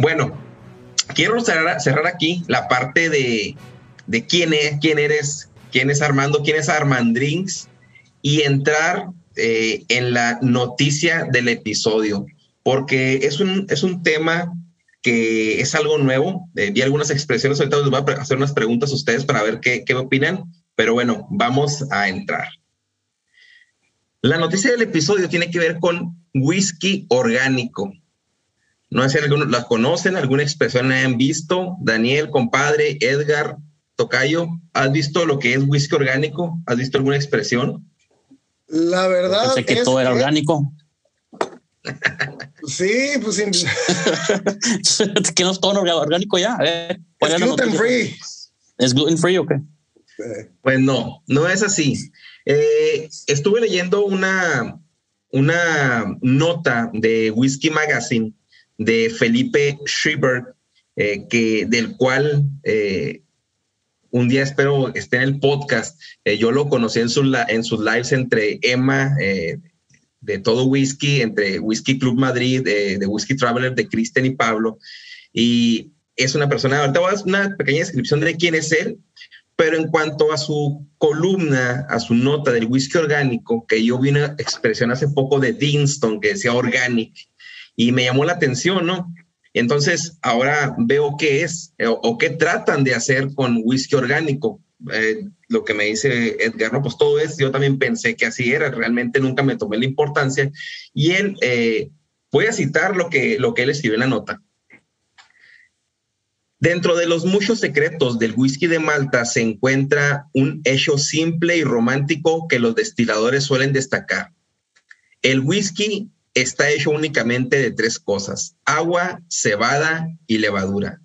Bueno, quiero cerrar, aquí la parte de, de quién es, quién eres, quién es Armando, quién es Armandrings y entrar eh, en la noticia del episodio, porque es un, es un tema que es algo nuevo. Eh, vi algunas expresiones, ahorita les voy a hacer unas preguntas a ustedes para ver qué, qué opinan, pero bueno, vamos a entrar. La noticia del episodio tiene que ver con whisky orgánico. No sé si algunos la conocen, alguna expresión la han visto. Daniel, compadre, Edgar, Tocayo, ¿has visto lo que es whisky orgánico? ¿Has visto alguna expresión? La verdad. Pensé que todo era orgánico. Sí, pues. que no es todo orgánico ya. es gluten free. ¿Es gluten free o qué? Pues no, no es así. Eh, estuve leyendo una, una nota de Whisky Magazine de Felipe Schreiber, eh, que, del cual eh, un día espero esté en el podcast. Eh, yo lo conocí en, su, en sus lives entre Emma de Todo Whisky, entre Whisky Club Madrid, de Whisky Traveler, de Kristen y Pablo. Y es una persona, ahorita voy a dar una pequeña descripción de quién es él, pero en cuanto a su columna, a su nota del whisky orgánico, que yo vi una expresión hace poco de Dinston que decía organic, y me llamó la atención, ¿no? Entonces, ahora veo qué es eh, o, qué tratan de hacer con whisky orgánico. Eh, lo que me dice Edgar, no, pues todo es, yo también pensé que así era, realmente nunca me tomé la importancia. Y él, eh, voy a citar lo que, lo que él escribió en la nota. Dentro de los muchos secretos del whisky de Malta se encuentra un hecho simple y romántico que los destiladores suelen destacar. El whisky está hecho únicamente de tres cosas, agua, cebada y levadura.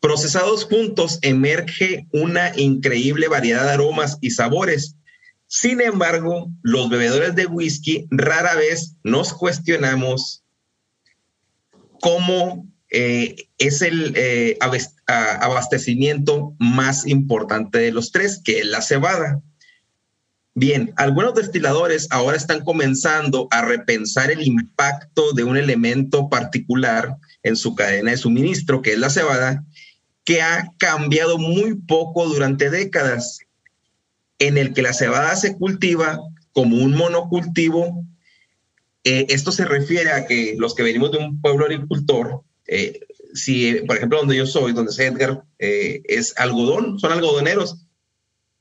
Procesados juntos emerge una increíble variedad de aromas y sabores. Sin embargo, los bebedores de whisky rara vez nos cuestionamos cómo eh, es el eh, abastecimiento más importante de los tres, que es la cebada. Bien, algunos destiladores ahora están comenzando a repensar el impacto de un elemento particular en su cadena de suministro, que es la cebada, que ha cambiado muy poco durante décadas, en el que la cebada se cultiva como un monocultivo. Eh, esto se refiere a que los que venimos de un pueblo agricultor, eh, si, por ejemplo, donde yo soy, donde es Edgar, eh, es algodón, son algodoneros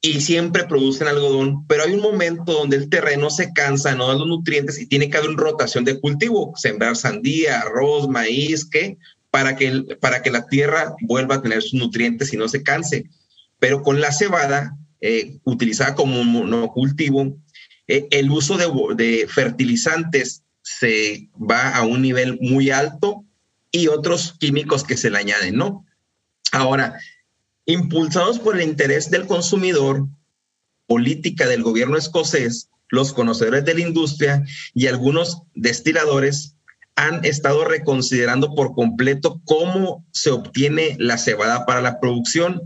y siempre producen algodón, pero hay un momento donde el terreno se cansa, no da los nutrientes y tiene que haber una rotación de cultivo, sembrar sandía, arroz, maíz, ¿qué? Para que, para que la tierra vuelva a tener sus nutrientes y no se canse. Pero con la cebada, eh, utilizada como monocultivo, eh, el uso de fertilizantes se va a un nivel muy alto y otros químicos que se le añaden, ¿no? Ahora, Impulsados por el interés del consumidor, política del gobierno escocés, los conocedores de la industria y algunos destiladores han estado reconsiderando por completo cómo se obtiene la cebada para la producción.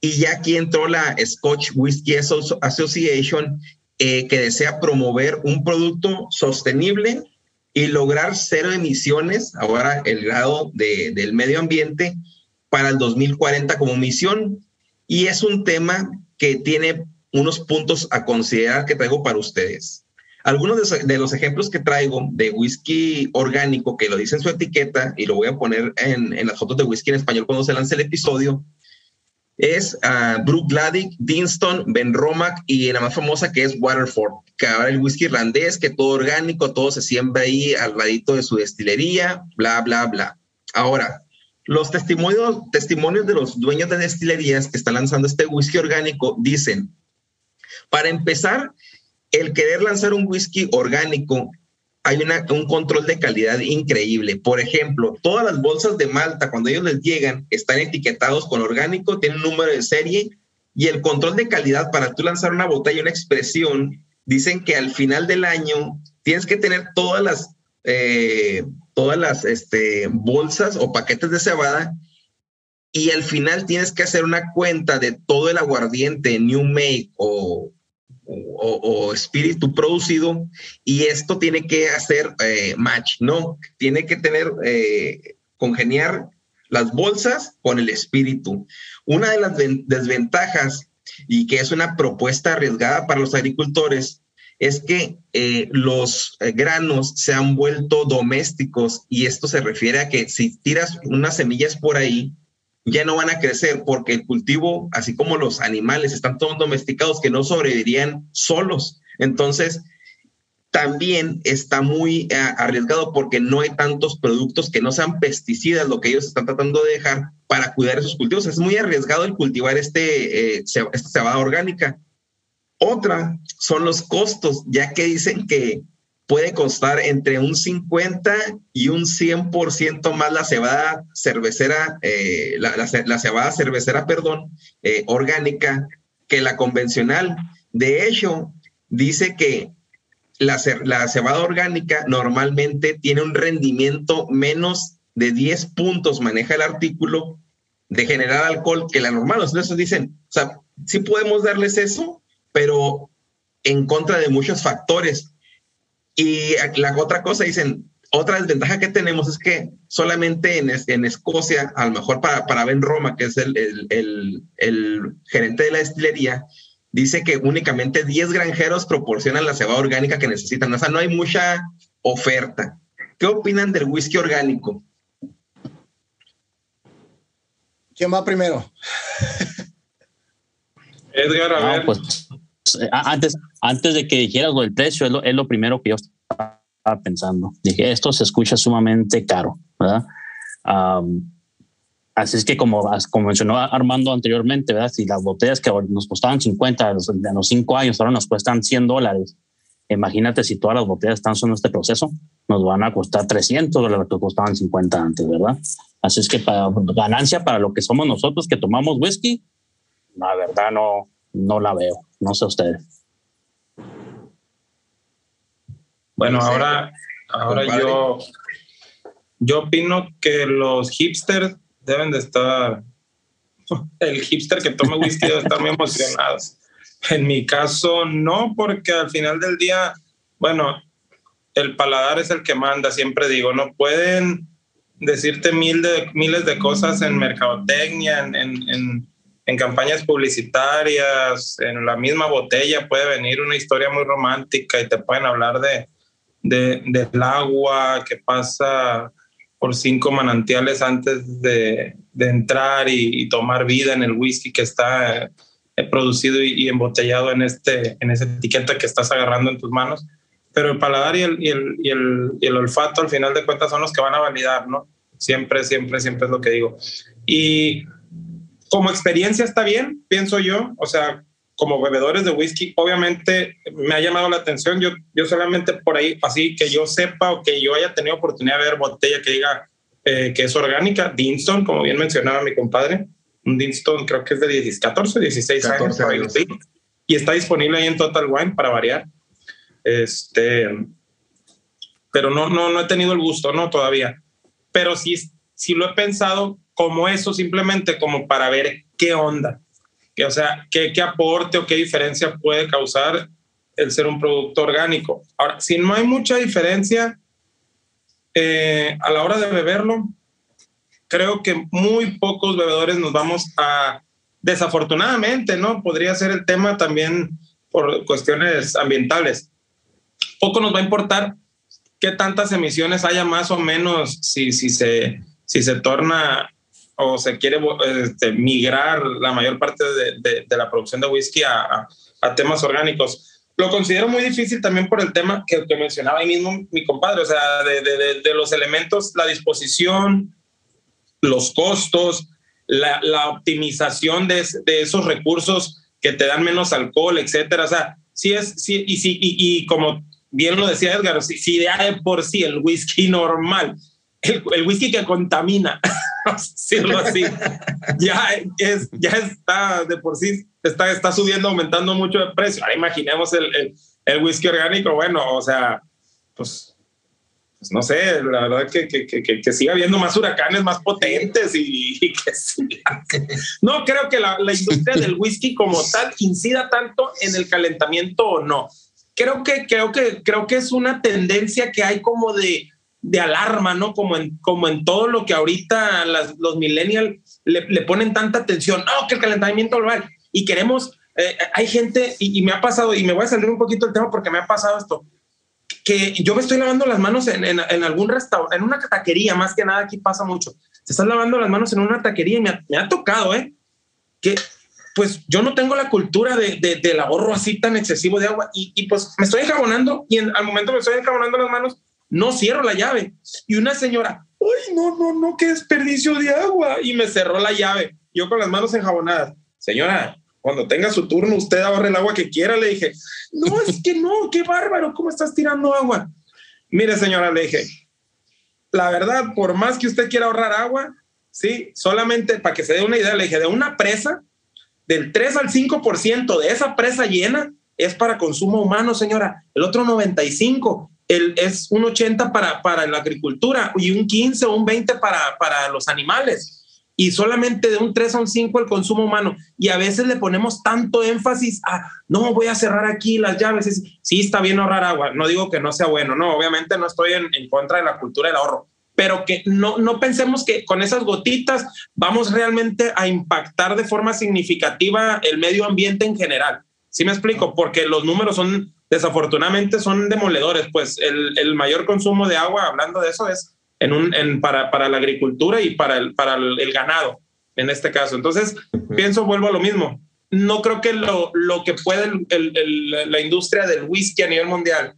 Y ya aquí entró la Scotch Whisky Association, eh, que desea promover un producto sostenible y lograr cero emisiones, ahora el grado del medio ambiente, para el 2040 como misión y es un tema que tiene unos puntos a considerar que traigo para ustedes. Algunos de, los ejemplos que traigo de whisky orgánico, que lo dice en su etiqueta, y lo voy a poner en, las fotos de whisky en español cuando se lance el episodio, es uh, Brook Gladic, Dinston, Ben Romack y la más famosa que es Waterford, que ahora el whisky irlandés, que todo orgánico, todo se siembra ahí al ladito de su destilería, bla, bla, bla. Ahora, los testimonios, de los dueños de destilerías que están lanzando este whisky orgánico dicen, para empezar, el querer lanzar un whisky orgánico, hay un control de calidad increíble. Por ejemplo, todas las bolsas de Malta, cuando ellos les llegan, están etiquetados con orgánico, tienen número de serie y el control de calidad para tú lanzar una botella, una expresión, dicen que al final del año tienes que tener todas las eh, todas las este, bolsas o paquetes de cebada y al final tienes que hacer una cuenta de todo el aguardiente New Make o, o, espíritu producido y esto tiene que hacer eh, match, ¿no? Tiene que tener, eh, congeniar las bolsas con el espíritu. Una de las desventajas y que es una propuesta arriesgada para los agricultores es que eh, los eh, granos se han vuelto domésticos y esto se refiere a que si tiras unas semillas por ahí, ya no van a crecer porque el cultivo, así como los animales, están todos domesticados que no sobrevivirían solos. Entonces, también está muy eh, arriesgado porque no hay tantos productos que no sean pesticidas, lo que ellos están tratando de dejar para cuidar esos cultivos. Es muy arriesgado el cultivar este, eh, esta cebada orgánica. Otra son los costos, ya que dicen que puede costar entre un 50 y un 100% más la cebada cervecera, eh, la, cebada cervecera, perdón, orgánica que la convencional. De hecho, dice que la, cebada orgánica normalmente tiene un rendimiento menos de 10 puntos, maneja el artículo de generar alcohol que la normal. Entonces dicen, o sea, sí podemos darles eso, pero en contra de muchos factores. Y la otra cosa, dicen, otra desventaja que tenemos es que solamente en, en Escocia, a lo mejor para, para Ben Roma, que es el, el, el gerente de la destilería, dice que únicamente 10 granjeros proporcionan la cebada orgánica que necesitan. O sea, no hay mucha oferta. ¿Qué opinan del whisky orgánico? ¿Quién va primero? Edgar, a ver. Pues, antes, antes de que dijeras lo del precio, es lo, es lo primero que yo estaba pensando. Dije, esto se escucha sumamente caro, ¿verdad? Así es que como, como mencionó Armando anteriormente, ¿verdad? si las botellas que nos costaban 50 a los, cinco años ahora nos cuestan 100 dólares, imagínate si todas las botellas están en este proceso, nos van a costar 300 dólares que costaban 50 antes, ¿verdad? Así es que para ganancia para lo que somos nosotros que tomamos whisky, la verdad no, no la veo, no sé ustedes. Bueno, ahora, ahora yo, yo opino que los hipsters deben de estar, el hipster que toma whisky debe estar muy emocionado. En mi caso, no, porque al final del día, bueno, el paladar es el que manda, siempre digo, no pueden decirte mil de, miles de cosas en mercadotecnia, en, en, en, campañas publicitarias, en la misma botella puede venir una historia muy romántica y te pueden hablar de, de del agua que pasa por cinco manantiales antes de, entrar y, tomar vida en el whisky que está eh, producido y, embotellado en, este, en esa etiqueta que estás agarrando en tus manos. Pero el paladar y el, y el, y el, y el olfato al final de cuentas son los que van a validar, ¿no? Siempre, siempre, siempre es lo que digo. Y como experiencia está bien, pienso yo. O sea, como bebedores de whisky, obviamente me ha llamado la atención. Yo, yo solamente por ahí, así que yo sepa o que yo haya tenido oportunidad de ver botella que diga eh, que es orgánica, Dinston, como bien mencionaba mi compadre, un Dinston creo que es de 14, 16 años, y está disponible ahí en Total Wine para variar. Este, pero no, no, no he tenido el gusto, no todavía. Pero sí, sí lo he pensado como eso, simplemente como para ver qué onda que, o sea, qué, qué aporte o qué diferencia puede causar el ser un producto orgánico. Ahora, si no hay mucha diferencia eh, a la hora de beberlo, creo que muy pocos bebedores nos vamos a, desafortunadamente, ¿no? Podría ser el tema también por cuestiones ambientales. Poco nos va a importar qué tantas emisiones haya más o menos si, si, se, si se torna o se quiere este, migrar la mayor parte de, de, la producción de whisky a, a, temas orgánicos. Lo considero muy difícil también por el tema que, que mencionaba ahí mismo mi compadre, o sea, de, de los elementos, la disposición, los costos, la, la optimización de, esos recursos que te dan menos alcohol, etcétera. O sea, sí es, sí, y, sí, y, y como bien lo decía Edgar, si, si de por sí el whisky normal, el, el whisky que contamina, decirlo así, ya, es, ya está de por sí, está, está subiendo, aumentando mucho de precio. Ahora imaginemos el, el, el whisky orgánico, bueno, o sea, pues, pues no sé, la verdad que, que, que, que, siga habiendo más huracanes más potentes y, que siga. No creo que la, la industria del whisky como tal incida tanto en el calentamiento o no. Creo que, creo que, creo que es una tendencia que hay como de de alarma, ¿no? Como en, como en todo lo que ahorita los millennials le, ponen tanta atención, no, que el calentamiento global, y queremos, eh, hay gente, y, me ha pasado, y me voy a salir un poquito del tema porque me ha pasado esto, que yo me estoy lavando las manos en, en, algún restaurante, en una taquería, más que nada aquí pasa mucho, se están lavando las manos en una taquería y me ha, me ha tocado, ¿eh? Que pues yo no tengo la cultura de, de, del ahorro así tan excesivo de agua y, y pues me estoy enjabonando y al momento me estoy enjabonando las manos, no cierro la llave. Y una señora, ay, no, no, no, qué desperdicio de agua. Y me cerró la llave. Yo con las manos enjabonadas. Señora, cuando tenga su turno, usted ahorre el agua que quiera. Le dije, no, es que no, qué bárbaro, ¿cómo estás tirando agua? Mire, señora, le dije, la verdad, por más que usted quiera ahorrar agua, sí, solamente para que se dé una idea, le dije, de una presa, del 3 al 5% de esa presa llena es para consumo humano, señora. El otro 95 es un 80 para, para la agricultura y un 15 o un 20 para, para los animales. Y solamente de un 3 a un 5 el consumo humano. Y a veces le ponemos tanto énfasis a, no, voy a cerrar aquí las llaves. Sí, está bien ahorrar agua. No digo que no sea bueno. No, obviamente no estoy en, en contra de la cultura del ahorro. Pero que no, no pensemos que con esas gotitas vamos realmente a impactar de forma significativa el medio ambiente en general. ¿Sí me explico? Porque los números son desafortunadamente son demoledores, pues el, el mayor consumo de agua, hablando de eso, es en un, en, para, para la agricultura y para el, para el, ganado, en este caso. Entonces, pienso, vuelvo a lo mismo. No creo que lo, lo que puede la industria del whisky a nivel mundial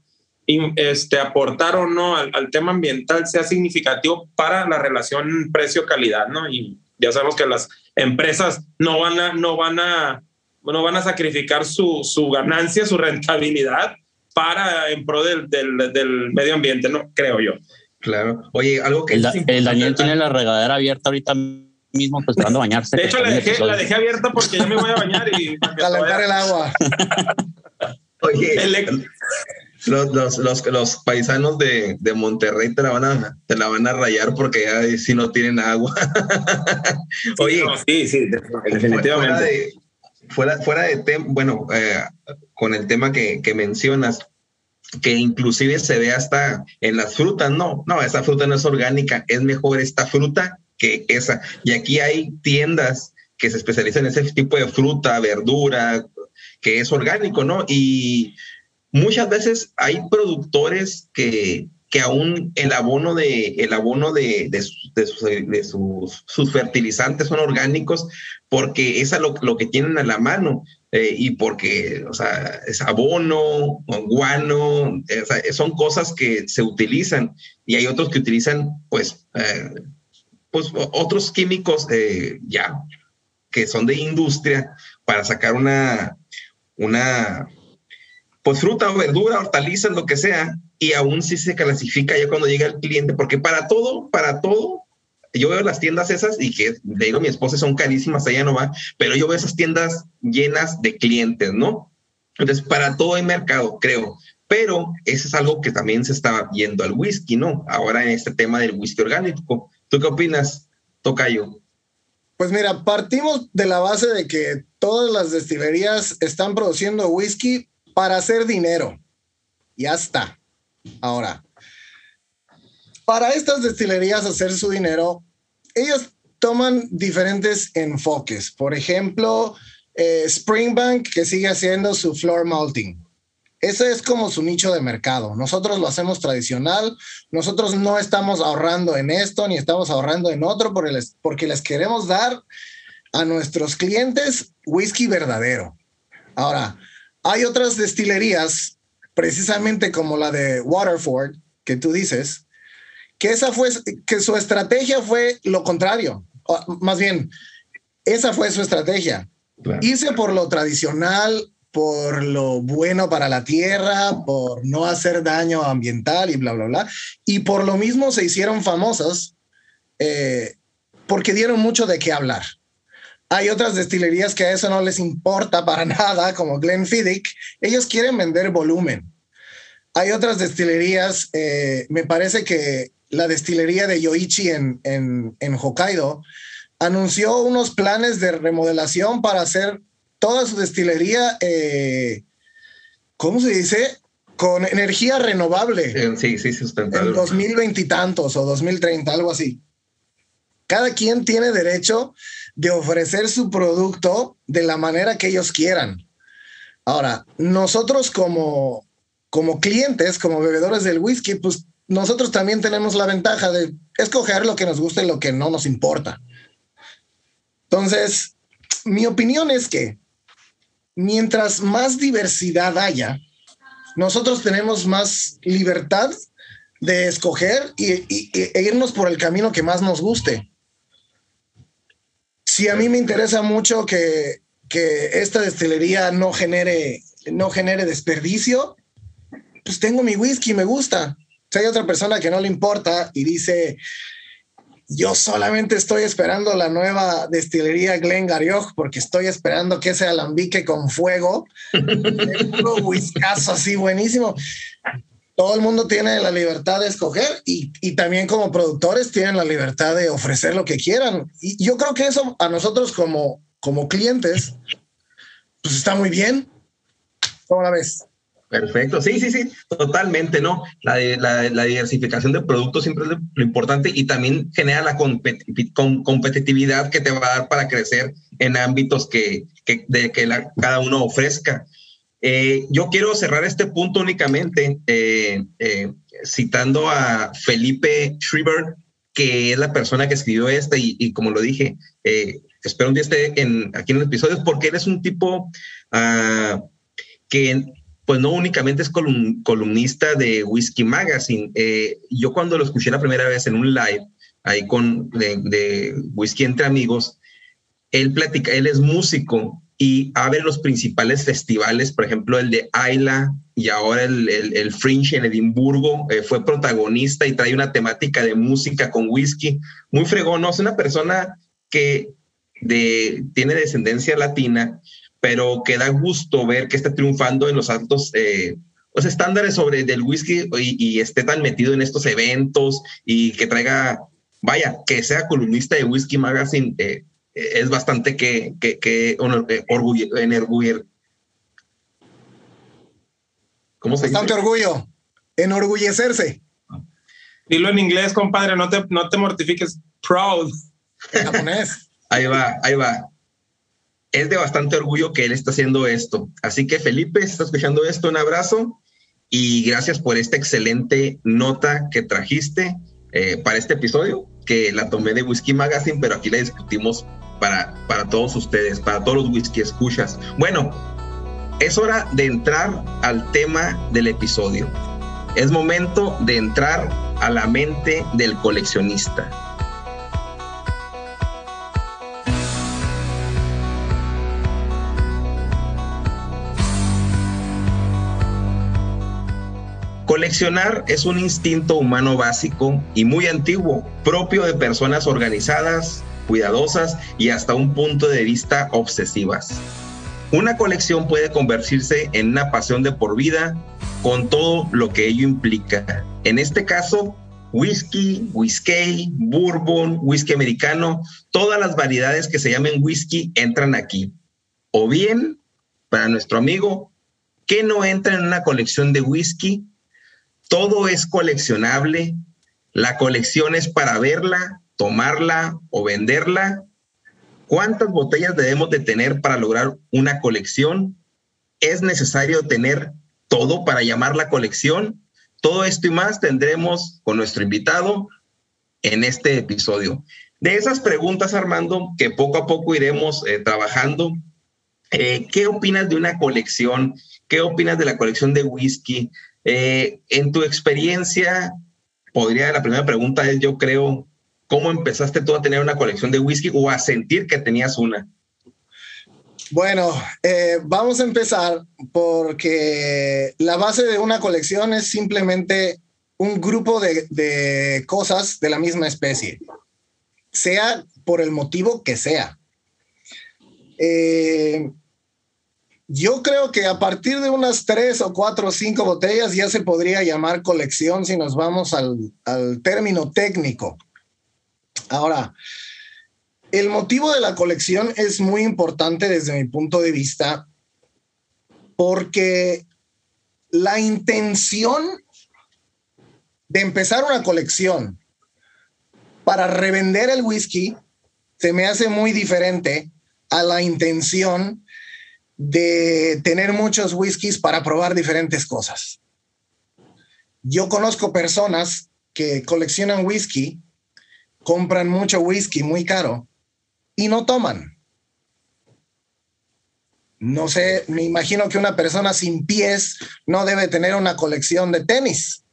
este, aportar o no al, al, tema ambiental sea significativo para la relación precio-calidad, ¿no? Y ya sabemos que las empresas no van a, no van a bueno, van a sacrificar su, su ganancia, su rentabilidad para en pro del, del, del, medio ambiente, no creo yo. Claro. Oye, algo que... El, el Daniel tiene la regadera abierta ahorita mismo pues, esperando bañarse. De hecho, la dejé, la dejé, abierta porque ya me voy a bañar y... Calentar el agua. Oye, los, los, los, los, paisanos de, de, Monterrey te la, van a, te la van a rayar porque ya si no tienen agua. Oye, sí, sí, definitivamente fuera, fuera de tema, bueno, eh, con el tema que, que, mencionas, que inclusive se ve hasta en las frutas, no, no, esa fruta no es orgánica, es mejor esta fruta que esa. Y aquí hay tiendas que se especializan en ese tipo de fruta, verdura, que es orgánico, ¿no? Y muchas veces hay productores que, que aún el abono de, el abono de, de, sus, fertilizantes son orgánicos porque es lo, que tienen a la mano eh, y porque, o sea, es abono, guano, eh, son cosas que se utilizan y hay otros que utilizan, pues, eh, pues otros químicos ya que son de industria para sacar una, una, pues fruta verdura, hortalizas, lo que sea, y aún si se clasifica ya cuando llega el cliente, porque para todo, para todo, yo veo las tiendas esas y que le digo mi esposa son carísimas, allá no va, pero yo veo esas tiendas llenas de clientes, ¿no? Entonces, para todo hay mercado, creo. Pero eso es algo que también se está viendo al whisky, ¿no? Ahora en este tema del whisky orgánico. ¿Tú qué opinas, Tocayo? Pues mira, partimos de la base de que todas las destilerías están produciendo whisky para hacer dinero. Ya está. Ahora, para estas destilerías hacer su dinero, ellos toman diferentes enfoques. Por ejemplo, eh, Springbank, que sigue haciendo su floor malting. Ese es como su nicho de mercado. Nosotros lo hacemos tradicional. Nosotros no estamos ahorrando en esto ni estamos ahorrando en otro porque les queremos dar a nuestros clientes whisky verdadero. Ahora, hay otras destilerías precisamente como la de Waterford, que tú dices, que esa fue, que su estrategia fue lo contrario. más bien, esa fue su estrategia. Irse por lo tradicional, por lo bueno para la tierra, por no hacer daño ambiental y bla, bla, bla. Y por lo mismo se hicieron famosas eh, porque dieron mucho de qué hablar. Hay otras destilerías que a eso no les importa para nada, como Glenfiddich. Ellos quieren vender volumen. Hay otras destilerías, eh, me parece que la destilería de Yoichi en, en, Hokkaido anunció unos planes de remodelación para hacer toda su destilería, eh, ¿cómo se dice? con energía renovable. Sí, sí, sustentable. En 2020 y tantos o 2030, algo así. Cada quien tiene derecho de ofrecer su producto de la manera que ellos quieran. Ahora, nosotros como, como clientes, como bebedores del whisky, pues nosotros también tenemos la ventaja de escoger lo que nos gusta y lo que no nos importa. Entonces, mi opinión es que mientras más diversidad haya, nosotros tenemos más libertad de escoger y, e irnos por el camino que más nos guste. Si a mí me interesa mucho que, que esta destilería no genere, no genere desperdicio, pues tengo mi whisky, me gusta. Si hay otra persona que no le importa y dice, yo solamente estoy esperando la nueva destilería Glen Garioch porque estoy esperando que ese alambique con fuego, un whiskazo así buenísimo. Todo el mundo tiene la libertad de escoger y, y, también como productores tienen la libertad de ofrecer lo que quieran. Y yo creo que eso a nosotros como, como clientes, pues está muy bien. ¿Cómo la ves? Perfecto, sí, sí, sí, totalmente, ¿no? La, la, diversificación de productos siempre es lo importante y también genera la competitividad que te va a dar para crecer en ámbitos que, que, de, que cada uno ofrezca. Eh, yo quiero cerrar este punto únicamente eh, eh, citando a Felipe Schreiber, que es la persona que escribió este y, como lo dije, espero un día esté en, aquí en los episodios porque él es un tipo uh, que pues no únicamente es columnista de Whiskey Magazine. Eh, yo cuando lo escuché la primera vez en un live, ahí con de, Whisky entre amigos, él platica, él es músico y abre los principales festivales, por ejemplo, el de Ayla y ahora el, el, Fringe en Edimburgo, eh, fue protagonista y trae una temática de música con whisky, muy fregón, es una persona que de, tiene descendencia latina, pero que da gusto ver que está triunfando en los altos eh, los estándares sobre del whisky y, esté tan metido en estos eventos y que traiga, vaya, que sea columnista de Whisky Magazine, eh, es bastante que, que, que eh, orgullo, ¿Cómo se Bastante orgullo, enorgullecerse. Dilo en inglés, compadre, no te, no te mortifiques. Proud. Japonés. ahí va, ahí va es de bastante orgullo que él está haciendo esto. Así que Felipe, si estás escuchando esto, un abrazo y gracias por esta excelente nota que trajiste eh, para este episodio, que la tomé de Whisky Magazine, pero aquí la discutimos para, para todos ustedes, para todos los whisky escuchas. Bueno, es hora de entrar al tema del episodio. Es momento de entrar a la mente del coleccionista. Coleccionar es un instinto humano básico y muy antiguo, propio de personas organizadas, cuidadosas y hasta un punto de vista obsesivas. Una colección puede convertirse en una pasión de por vida con todo lo que ello implica. En este caso, whisky, whisky, bourbon, whisky americano, todas las variedades que se llamen whisky entran aquí. O bien, para nuestro amigo, ¿qué no entra en una colección de whisky? todo es coleccionable, la colección es para verla, tomarla o venderla. ¿Cuántas botellas debemos de tener para lograr una colección? ¿Es necesario tener todo para llamar la colección? Todo esto y más tendremos con nuestro invitado en este episodio. De esas preguntas, Armando, que poco a poco iremos eh, trabajando, eh, ¿qué opinas de una colección? ¿Qué opinas de la colección de whisky? Eh, en tu experiencia, podría, la primera pregunta es, yo creo, ¿cómo empezaste tú a tener una colección de whisky o a sentir que tenías una? Bueno, eh, vamos a empezar porque la base de una colección es simplemente un grupo de, de cosas de la misma especie, sea por el motivo que sea. Eh, yo creo que a partir de unas tres o cuatro o cinco botellas ya se podría llamar colección si nos vamos al, término técnico. Ahora, el motivo de la colección es muy importante desde mi punto de vista porque la intención de empezar una colección para revender el whisky se me hace muy diferente a la intención de tener muchos whiskies para probar diferentes cosas. Yo conozco personas que coleccionan whisky, compran mucho whisky muy caro y no toman. No sé, me imagino que una persona sin pies no debe tener una colección de tenis.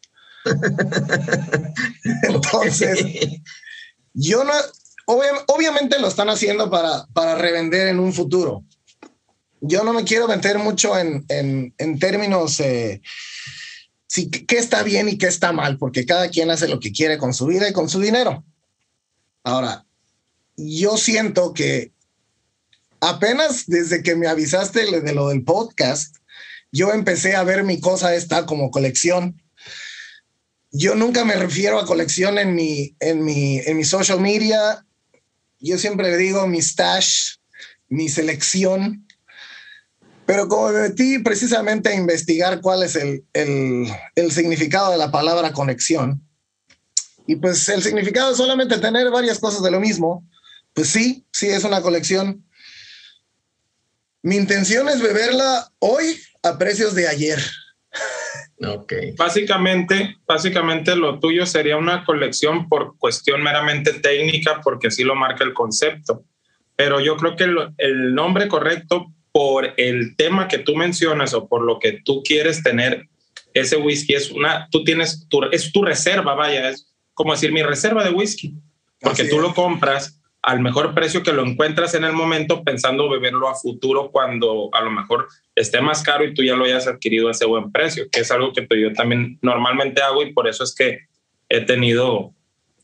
Entonces, yo no, obviamente lo están haciendo para, para revender en un futuro. Yo no me quiero meter mucho en, en, términos eh, si, qué está bien y qué está mal, porque cada quien hace lo que quiere con su vida y con su dinero. Ahora, yo siento que apenas desde que me avisaste de lo del podcast, yo empecé a ver mi cosa esta como colección. Yo nunca me refiero a colección en mi, en mi, en mi social media. Yo siempre le digo mi stash, mi selección. Pero como me metí precisamente a investigar cuál es el, el, el significado de la palabra conexión, y pues el significado es solamente tener varias cosas de lo mismo, pues sí, sí es una colección. Mi intención es beberla hoy a precios de ayer. Ok. Básicamente, básicamente lo tuyo sería una colección por cuestión meramente técnica, porque así lo marca el concepto. Pero yo creo que el, nombre correcto por el tema que tú mencionas o por lo que tú quieres tener ese whisky es una, tú tienes, tu, es tu reserva, vaya, es como decir mi reserva de whisky, porque tú lo compras al mejor precio que lo encuentras en el momento pensando beberlo a futuro cuando a lo mejor esté más caro y tú ya lo hayas adquirido a ese buen precio, que es algo que yo también normalmente hago y por eso es que he tenido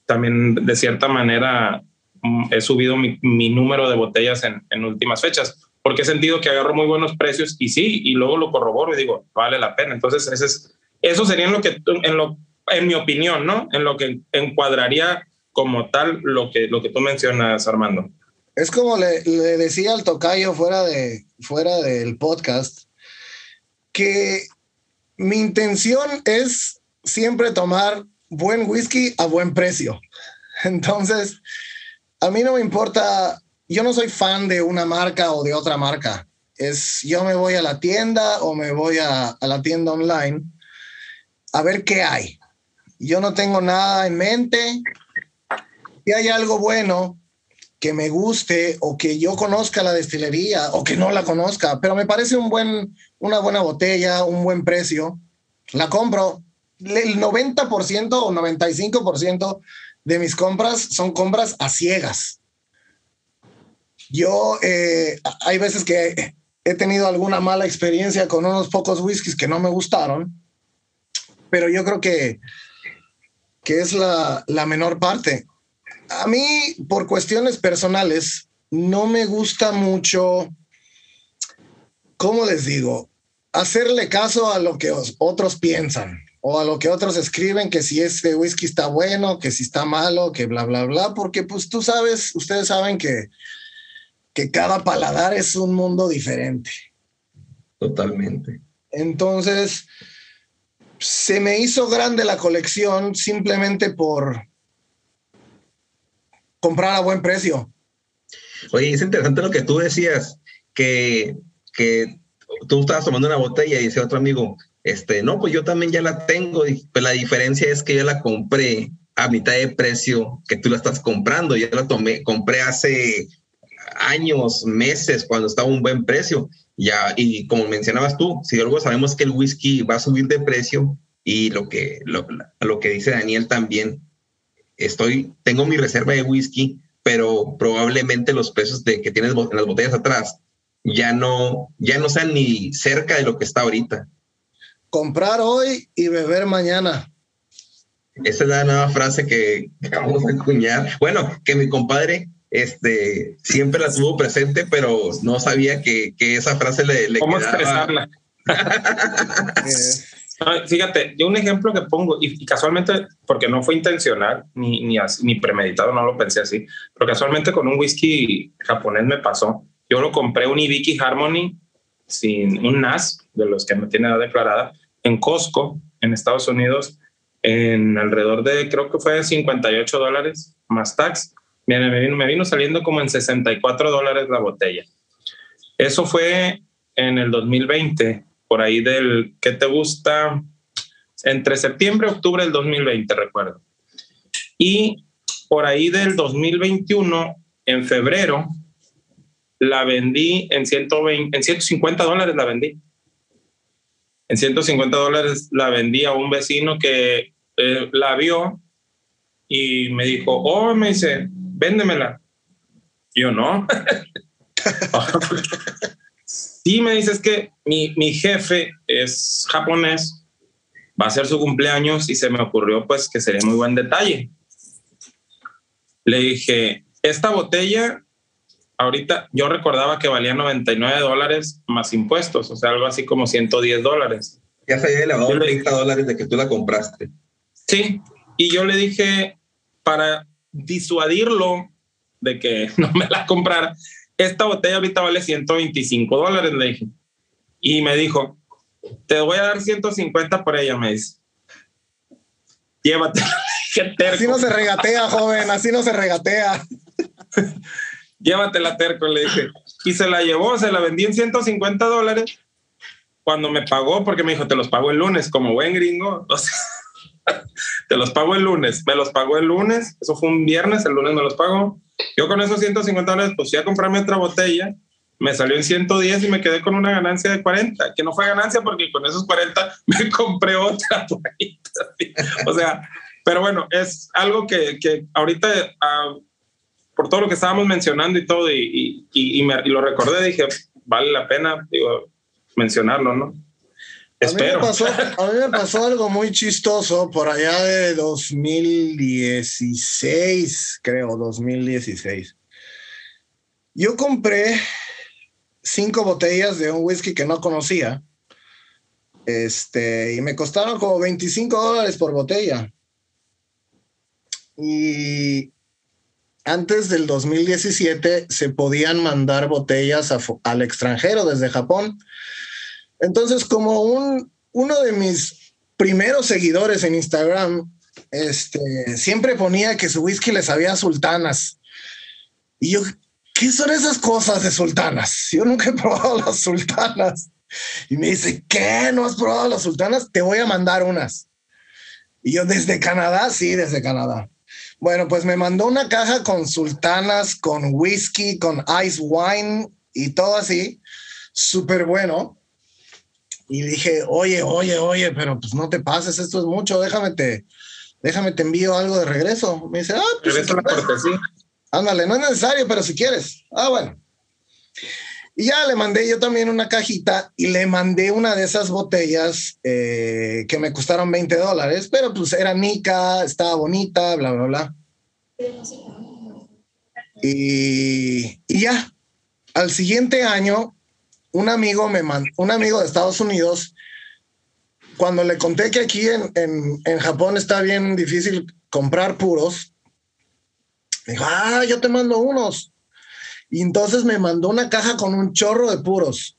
también de cierta manera, mm, he subido mi, número de botellas en, en, últimas fechas, porque he sentido que agarro muy buenos precios y sí, y luego lo corroboro y digo, vale la pena. Entonces, ese es, eso sería en lo que, en, lo, en mi opinión, ¿no? En lo que encuadraría como tal lo que, lo que tú mencionas, Armando. Es como le, decía al tocayo fuera, de, fuera del podcast, que mi intención es siempre tomar buen whisky a buen precio. Entonces, a mí no me importa, yo no soy fan de una marca o de otra marca. Es yo me voy a la tienda o me voy a, a la tienda online a ver qué hay. Yo no tengo nada en mente, si hay algo bueno que me guste o que yo conozca la destilería o que no la conozca, pero me parece un buen, una buena botella, un buen precio, la compro. El 90% o 95% de mis compras son compras a ciegas. Yo, eh, hay veces que he tenido alguna mala experiencia con unos pocos whiskies que no me gustaron, pero yo creo que, que es la, la menor parte a mí, por cuestiones personales, no me gusta mucho, ¿cómo les digo? Hacerle caso a lo que otros piensan o a lo que otros escriben, que si este whisky está bueno, que si está malo, que bla, bla, bla, porque pues tú sabes, ustedes saben que, que cada paladar es un mundo diferente. Totalmente. Entonces, se me hizo grande la colección simplemente por, comprar a buen precio. Oye, es interesante lo que tú decías, que, que tú estabas tomando una botella y decía otro amigo, este, no, pues yo también ya la tengo, y pues la diferencia es que yo la compré a mitad de precio que tú la estás comprando, ya la tomé, compré hace años, meses, cuando estaba a un buen precio. Ya, y como mencionabas tú, si algo sabemos que el whisky va a subir de precio y lo que, lo, lo que dice Daniel también, estoy, tengo mi reserva de whisky, pero probablemente los precios de, que tienes en las botellas atrás ya no, ya no sean ni cerca de lo que está ahorita. Comprar hoy y beber mañana. Esa es la nueva frase que, vamos a acuñar. Bueno, que mi compadre este, siempre la tuvo presente, pero no sabía que, esa frase le, le ¿Cómo expresarla? Fíjate, yo un ejemplo que pongo, y, casualmente, porque no fue intencional ni, ni, ni premeditado, no lo pensé así, pero casualmente con un whisky japonés me pasó. Yo lo compré un Ibiki Harmony sin un NAS, de los que me tiene edad declarada, en Costco, en Estados Unidos, en alrededor de, creo que fue 58 dólares más tax. Me vino, me vino saliendo como en 64 dólares la botella. Eso fue en el 2020, por ahí del, ¿qué te gusta? Entre septiembre y octubre del 2020, recuerdo. Y por ahí del 2021, en febrero, la vendí en, 120, en 150 dólares, la vendí. En 150 dólares la vendí a un vecino que eh, la vio y me dijo, oh, me dice, véndemela. yo no. sí, me dice, es que mi, mi jefe es japonés, va a ser su cumpleaños y se me ocurrió pues que sería muy buen detalle. Le dije, esta botella, ahorita yo recordaba que valía 99 dólares más impuestos, o sea, algo así como 110 dólares. Ya se había elevado 30 dólares de que tú la compraste. Sí, y yo le dije, para disuadirlo de que no me la comprara, esta botella ahorita vale 125 dólares, le dije. Y me dijo, te voy a dar 150 por ella, me dice. Llévatela. Así no se regatea, joven, así no se regatea. Llévatela, terco, le dije. Y se la llevó, se la vendí en 150 dólares. Cuando me pagó, porque me dijo, te los pago el lunes, como buen gringo. Te los pago el lunes. Me los pagó el lunes. Eso fue un viernes, el lunes me los pagó. Yo con esos 150 dólares, pues a comprarme otra botella me salió en 110 y me quedé con una ganancia de 40, que no fue ganancia porque con esos 40 me compré otra. o sea, pero bueno, es algo que, que ahorita, uh, por todo lo que estábamos mencionando y todo, y, y, y, me, y, lo recordé, dije, vale la pena digo, mencionarlo, ¿no? Espero. A mí, pasó, a mí me pasó algo muy chistoso por allá de 2016, creo, 2016. Yo compré cinco botellas de un whisky que no conocía. Este, y me costaron como 25 dólares por botella. Y antes del 2017 se podían mandar botellas al extranjero desde Japón. Entonces, como un, uno de mis primeros seguidores en Instagram, este, siempre ponía que su whisky le sabía sultanas. Y yo, ¿qué son esas cosas de sultanas? Yo nunca he probado las sultanas. Y me dice, ¿qué? ¿No has probado las sultanas? Te voy a mandar unas. Y yo, ¿desde Canadá? Sí, desde Canadá. Bueno, pues me mandó una caja con sultanas, con whisky, con ice wine y todo así. Súper bueno. Y dije, oye, oye, oye, pero pues no te pases, esto es mucho, déjame te, déjame te envío algo de regreso. Me dice, ah, pues. la cortesía. Ándale, no es necesario, pero si quieres. Ah, bueno. Y ya le mandé yo también una cajita y le mandé una de esas botellas eh, que me costaron 20 dólares, pero pues era Nica, estaba bonita, bla, bla, bla. Y, y ya, al siguiente año, un amigo me mandó, un amigo de Estados Unidos, cuando le conté que aquí en, en, en Japón está bien difícil comprar puros, me dijo, ah, yo te mando unos. Y entonces me mandó una caja con un chorro de puros.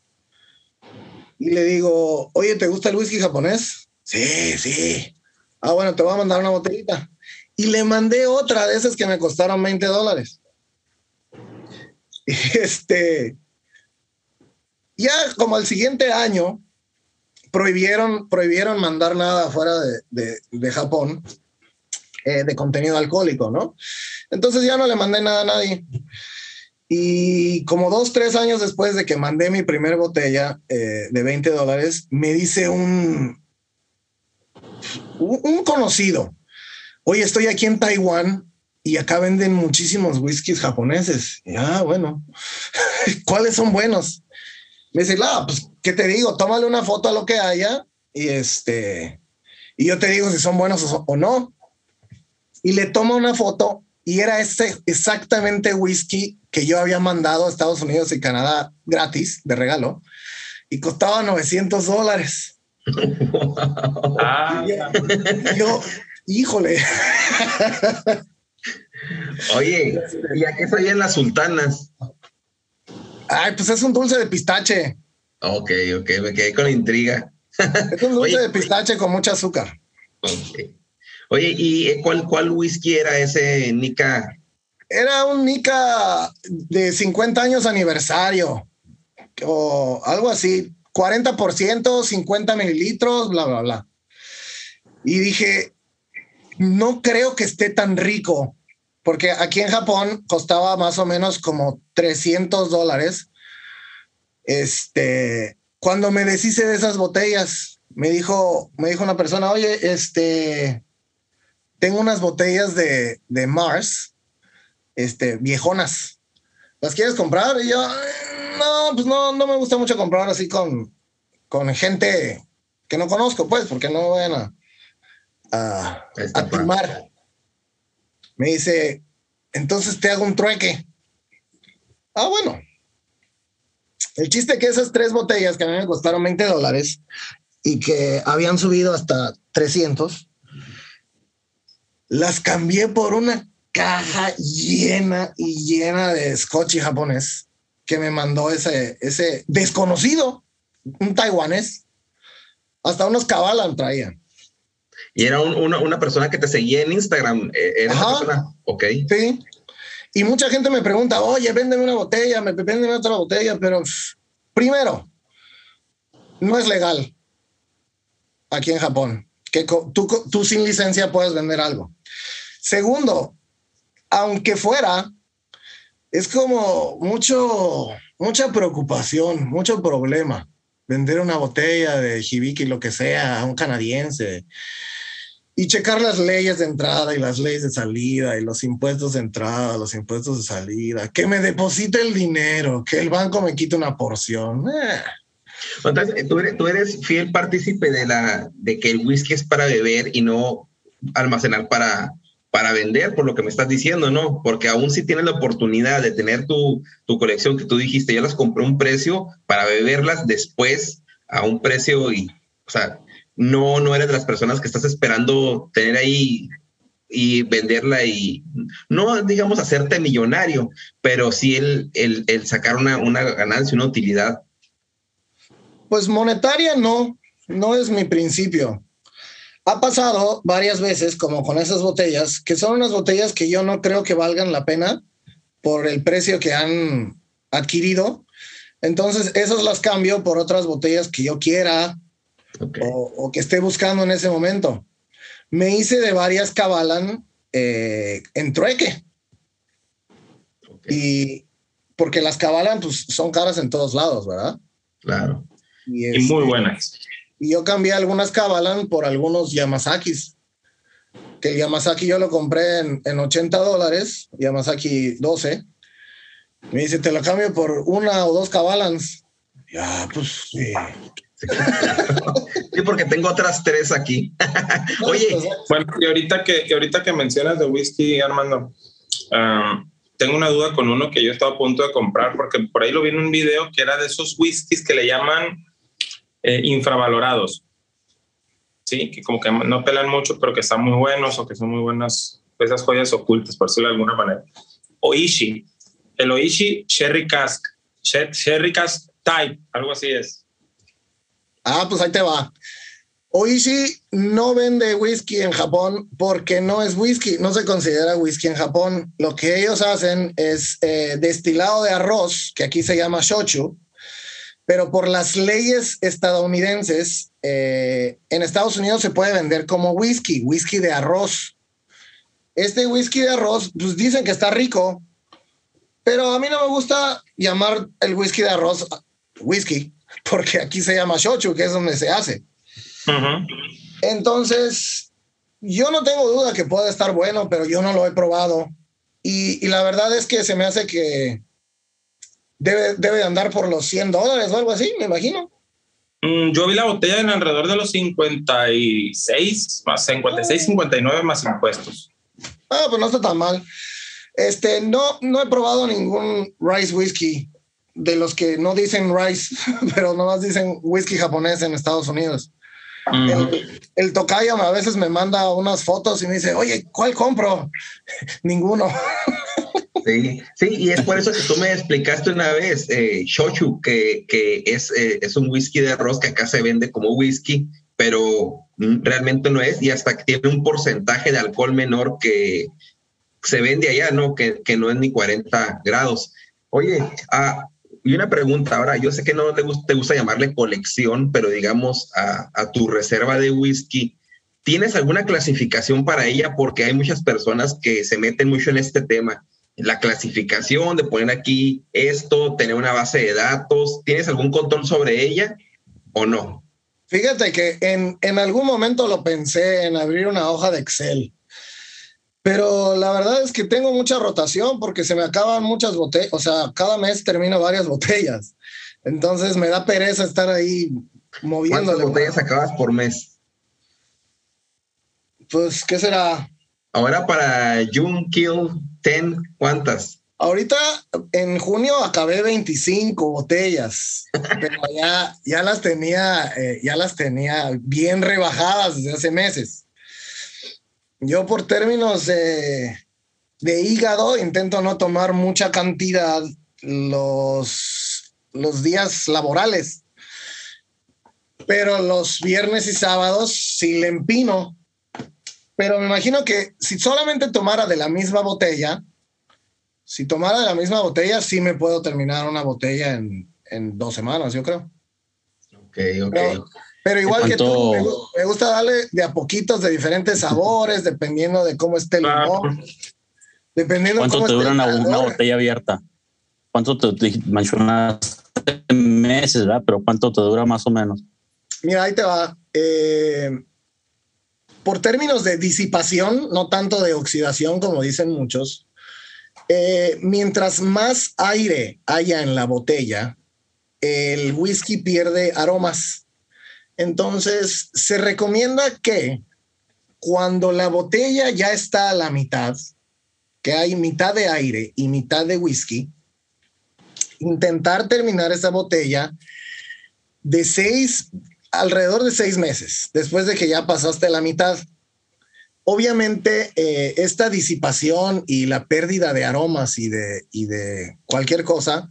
Y le digo, oye, ¿te gusta el whisky japonés? Sí, sí. Ah, bueno, te voy a mandar una botellita. Y le mandé otra de esas que me costaron 20 dólares. Este, ya como al siguiente año, prohibieron, prohibieron mandar nada fuera de, de Japón eh, de contenido alcohólico, ¿no? Entonces ya no le mandé nada a nadie. Y como dos, tres años después de que mandé mi primer botella eh, de 20 dólares, me dice un, un conocido, oye, estoy aquí en Taiwán y acá venden muchísimos whiskies japoneses. ah, bueno, ¿cuáles son buenos? Me dice, ah, pues, ¿qué te digo? Tómale una foto a lo que haya y este, y yo te digo si son buenos o no y le toma una foto y era ese exactamente whisky que yo había mandado a Estados Unidos y Canadá gratis de regalo y costaba 900 dólares. Ah. yo, híjole. Oye, ¿y a qué en las sultanas? Ay, pues es un dulce de pistache. Ok, ok, me quedé con la intriga. Es un dulce de pistache con mucho azúcar. Oye, ¿y eh, cuál, cuál whisky era ese Nika? Era un Nika de 50 años aniversario o algo así. 40%, 50 mililitros, bla, bla, bla. Y dije, no creo que esté tan rico, porque aquí en Japón costaba más o menos como 300 dólares. Este, cuando me deshice de esas botellas, me dijo, me dijo una persona, oye, este, tengo unas botellas de, de Mars, este, viejonas. ¿Las quieres comprar? Y yo, no, pues no, no me gusta mucho comprar así con, con gente que no conozco, pues, porque no vayan a, a, a timar. Me dice, entonces te hago un trueque. Ah, bueno. El chiste que esas tres botellas que a mí me costaron 20 dólares y que habían subido hasta 300, las cambié por una caja llena y llena de scotch japonés que me mandó ese, ese desconocido, un taiwanés. Hasta unos cabalan traían. Y era una, una, persona que te seguía en Instagram. Eh, ¿Era Ajá. persona? Ok. Sí. Y mucha gente me pregunta, oye, véndeme una botella, me véndeme otra botella, pero primero, no es legal aquí en Japón que tú, tú sin licencia puedes vender algo. Segundo, aunque fuera, es como mucho, mucha preocupación, mucho problema vender una botella de Hibiki, lo que sea, a un canadiense y checar las leyes de entrada y las leyes de salida y los impuestos de entrada, los impuestos de salida, que me deposite el dinero, que el banco me quite una porción. Eh. Entonces, tú eres, tú eres, fiel partícipe de, la, de que el whisky es para beber y no almacenar para, para vender, por lo que me estás diciendo, ¿no? Porque aún si tienes la oportunidad de tener tu, tu colección que tú dijiste, ya las compré a un precio para beberlas después a un precio y, o sea, no, no eres de las personas que estás esperando tener ahí y venderla y no digamos hacerte millonario, pero sí el, el, el sacar una, una ganancia, una utilidad. Pues monetaria no, no es mi principio. Ha pasado varias veces, como con esas botellas, que son unas botellas que yo no creo que valgan la pena por el precio que han adquirido. Entonces, esas las cambio por otras botellas que yo quiera, o, que esté buscando en ese momento. Me hice de varias Cabalan eh, en trueque. Y porque las Cabalan pues, son caras en todos lados, ¿verdad? Claro. Y, muy este, buenas. Y yo cambié algunas Cabalan por algunos Yamasakis. Que el Yamazaki yo lo compré en, en 80 dólares, Yamazaki 12. Me dice, te lo cambio por una o dos Cabalans. Ya, pues sí. Sí, porque tengo otras tres aquí. Oye. Bueno, y ahorita que, ahorita que mencionas de whisky, Armando, tengo una duda con uno que yo estaba a punto de comprar, porque por ahí lo vi en un video que era de esos whiskies que le llaman eh, infravalorados. Sí, que como que no pelan mucho, pero que están muy buenos o que son muy buenas, esas joyas ocultas, por decirlo de alguna manera. Oishi, el Oishi Sherry Cask, Sherry Cask Type, algo así es. Ah, pues ahí te va. Oishi no vende whisky en Japón porque no es whisky, no se considera whisky en Japón. Lo que ellos hacen es eh, destilado de arroz, que aquí se llama shochu, pero por las leyes estadounidenses, eh, en Estados Unidos se puede vender como whisky, whisky de arroz. Este whisky de arroz, pues dicen que está rico, pero a mí no me gusta llamar el whisky de arroz whisky porque aquí se llama shochu, que es donde se hace. Entonces, yo no tengo duda que puede estar bueno, pero yo no lo he probado. Y, la verdad es que se me hace que debe, debe andar por los 100 dólares o algo así, me imagino. Mm, yo vi la botella en alrededor de los 56, más 56, 59 más impuestos. Ah, pues no está tan mal. Este, no, no he probado ningún rice whiskey de los que no dicen rice, pero nomás dicen whisky japonés en Estados Unidos. el, tocayo a veces me manda unas fotos y me dice, oye, ¿cuál compro? Ninguno. Sí, sí, y es por eso que tú me explicaste una vez, eh, Shochu, que, que es, eh, es un whisky de arroz que acá se vende como whisky, pero mm, realmente no es, y hasta que tiene un porcentaje de alcohol menor que se vende allá, ¿no? Que, que no es ni 40 grados. Oye, ah, y una pregunta ahora, yo sé que no te gusta, llamarle colección, pero digamos a, tu reserva de whisky, ¿tienes alguna clasificación para ella? Porque hay muchas personas que se meten mucho en este tema la clasificación, de poner aquí esto, tener una base de datos. ¿Tienes algún control sobre ella o no? Fíjate que en algún momento lo pensé en abrir una hoja de Excel, pero la verdad es que tengo mucha rotación porque se me acaban muchas botellas, o sea, cada mes termino varias botellas. Entonces me da pereza estar ahí moviendo. ¿Cuántas botellas acabas por mes? Pues, ¿qué será? Ahora para June Kill 10, ¿cuántas? Ahorita en junio acabé 25 botellas, pero ya, ya las tenía, eh, ya las tenía bien rebajadas desde hace meses. Yo por términos de, de hígado intento no tomar mucha cantidad los, los días laborales, pero los viernes y sábados sí le empino. Pero me imagino que si solamente tomara de la misma botella, si tomara de la misma botella, sí me puedo terminar una botella en, en dos semanas, yo creo. Ok, ok. Pero, pero igual que tú, me, gusta darle de a poquitos de diferentes sabores, dependiendo de cómo esté el limón. Dependiendo ¿Cuánto te dura una, una, botella abierta? ¿Cuánto te, te mencionaste meses, verdad? Pero ¿cuánto te dura más o menos? Mira, ahí te va. Eh, por términos de disipación, no tanto de oxidación como dicen muchos, eh, mientras más aire haya en la botella, el whisky pierde aromas. Entonces, se recomienda que cuando la botella ya está a la mitad, que hay mitad de aire y mitad de whisky, intentar terminar esa botella de seis, alrededor de seis meses, después de que ya pasaste la mitad. Obviamente, eh, esta disipación y la pérdida de aromas y de, y de cualquier cosa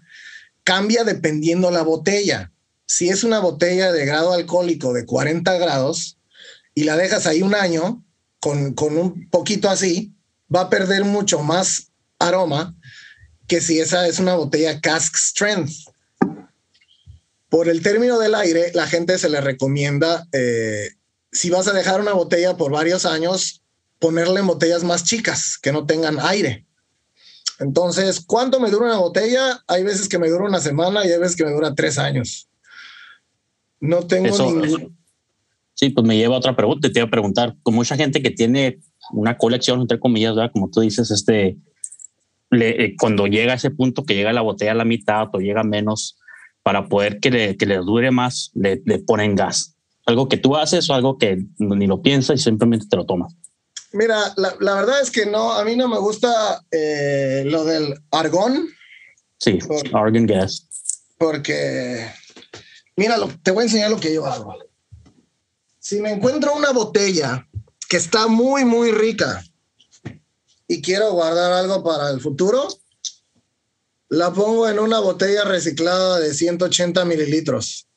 cambia dependiendo la botella. Si es una botella de grado alcohólico de 40 grados y la dejas ahí un año con, con un poquito así, va a perder mucho más aroma que si esa es una botella cask strength. Por el término del aire, la gente se le recomienda, eh, si vas a dejar una botella por varios años, ponerle en botellas más chicas, que no tengan aire. Entonces, ¿cuánto me dura una botella? Hay veces que me dura una semana y hay veces que me dura tres años. No tengo Eso, ningún... Sí, pues me lleva a otra pregunta. Te iba a preguntar, con mucha gente que tiene una colección, entre comillas, ¿verdad? Como tú dices, este, le, eh, cuando llega a ese punto que llega la botella a la mitad o llega menos, para poder que le, que le dure más, le, le, ponen gas. Algo que tú haces o algo que ni lo piensas y simplemente te lo tomas. Mira, la, la verdad es que no, a mí no me gusta eh, lo del argón. Sí, por, argon gas. Porque, mira, lo, te voy a enseñar lo que yo hago. Si me encuentro una botella que está muy, muy rica y quiero guardar algo para el futuro, la pongo en una botella reciclada de 180 mililitros.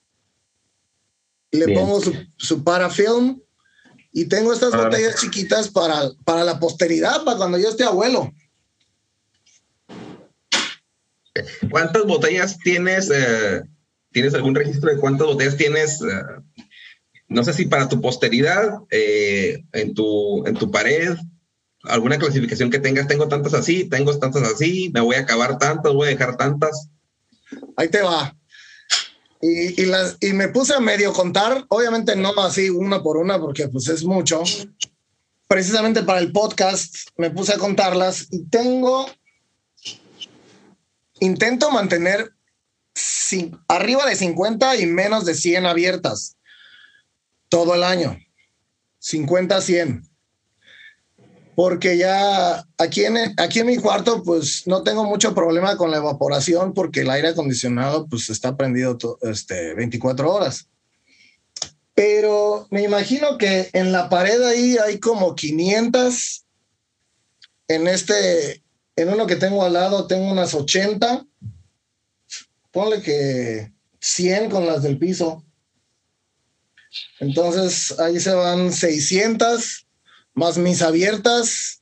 Le Bien. pongo su, su, parafilm y tengo estas botellas chiquitas para, para la posteridad, para cuando yo esté abuelo. ¿Cuántas botellas tienes? Eh, ¿Tienes algún registro de cuántas botellas tienes? Eh, no sé si para tu posteridad, eh, en, tu, en tu pared, alguna clasificación que tengas, tengo tantas así, tengo tantas así, me voy a acabar tantas, voy a dejar tantas. Ahí te va. Y, y, las, y me puse a medio contar, obviamente no así una por una, porque pues es mucho. Precisamente para el podcast me puse a contarlas y tengo, intento mantener arriba de 50 y menos de 100 abiertas todo el año. 50 a 100 porque ya aquí en, aquí en mi cuarto pues no tengo mucho problema con la evaporación porque el aire acondicionado pues está prendido este, 24 horas. Pero me imagino que en la pared ahí hay como 500 en este, En uno que tengo al lado tengo unas 80. Ponle que 100 con las del piso. Entonces ahí se van 600 más mis abiertas,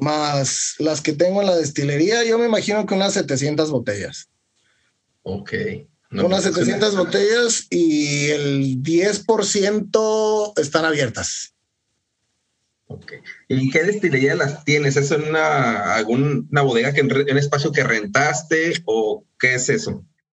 más las que tengo en la destilería. Yo me imagino que unas 700 botellas. Ok. unas 700 pues, botellas y el 10% están abiertas. Ok. ¿Y qué destilería las tienes? ¿Es una, alguna bodega, que, un espacio que rentaste o qué es eso?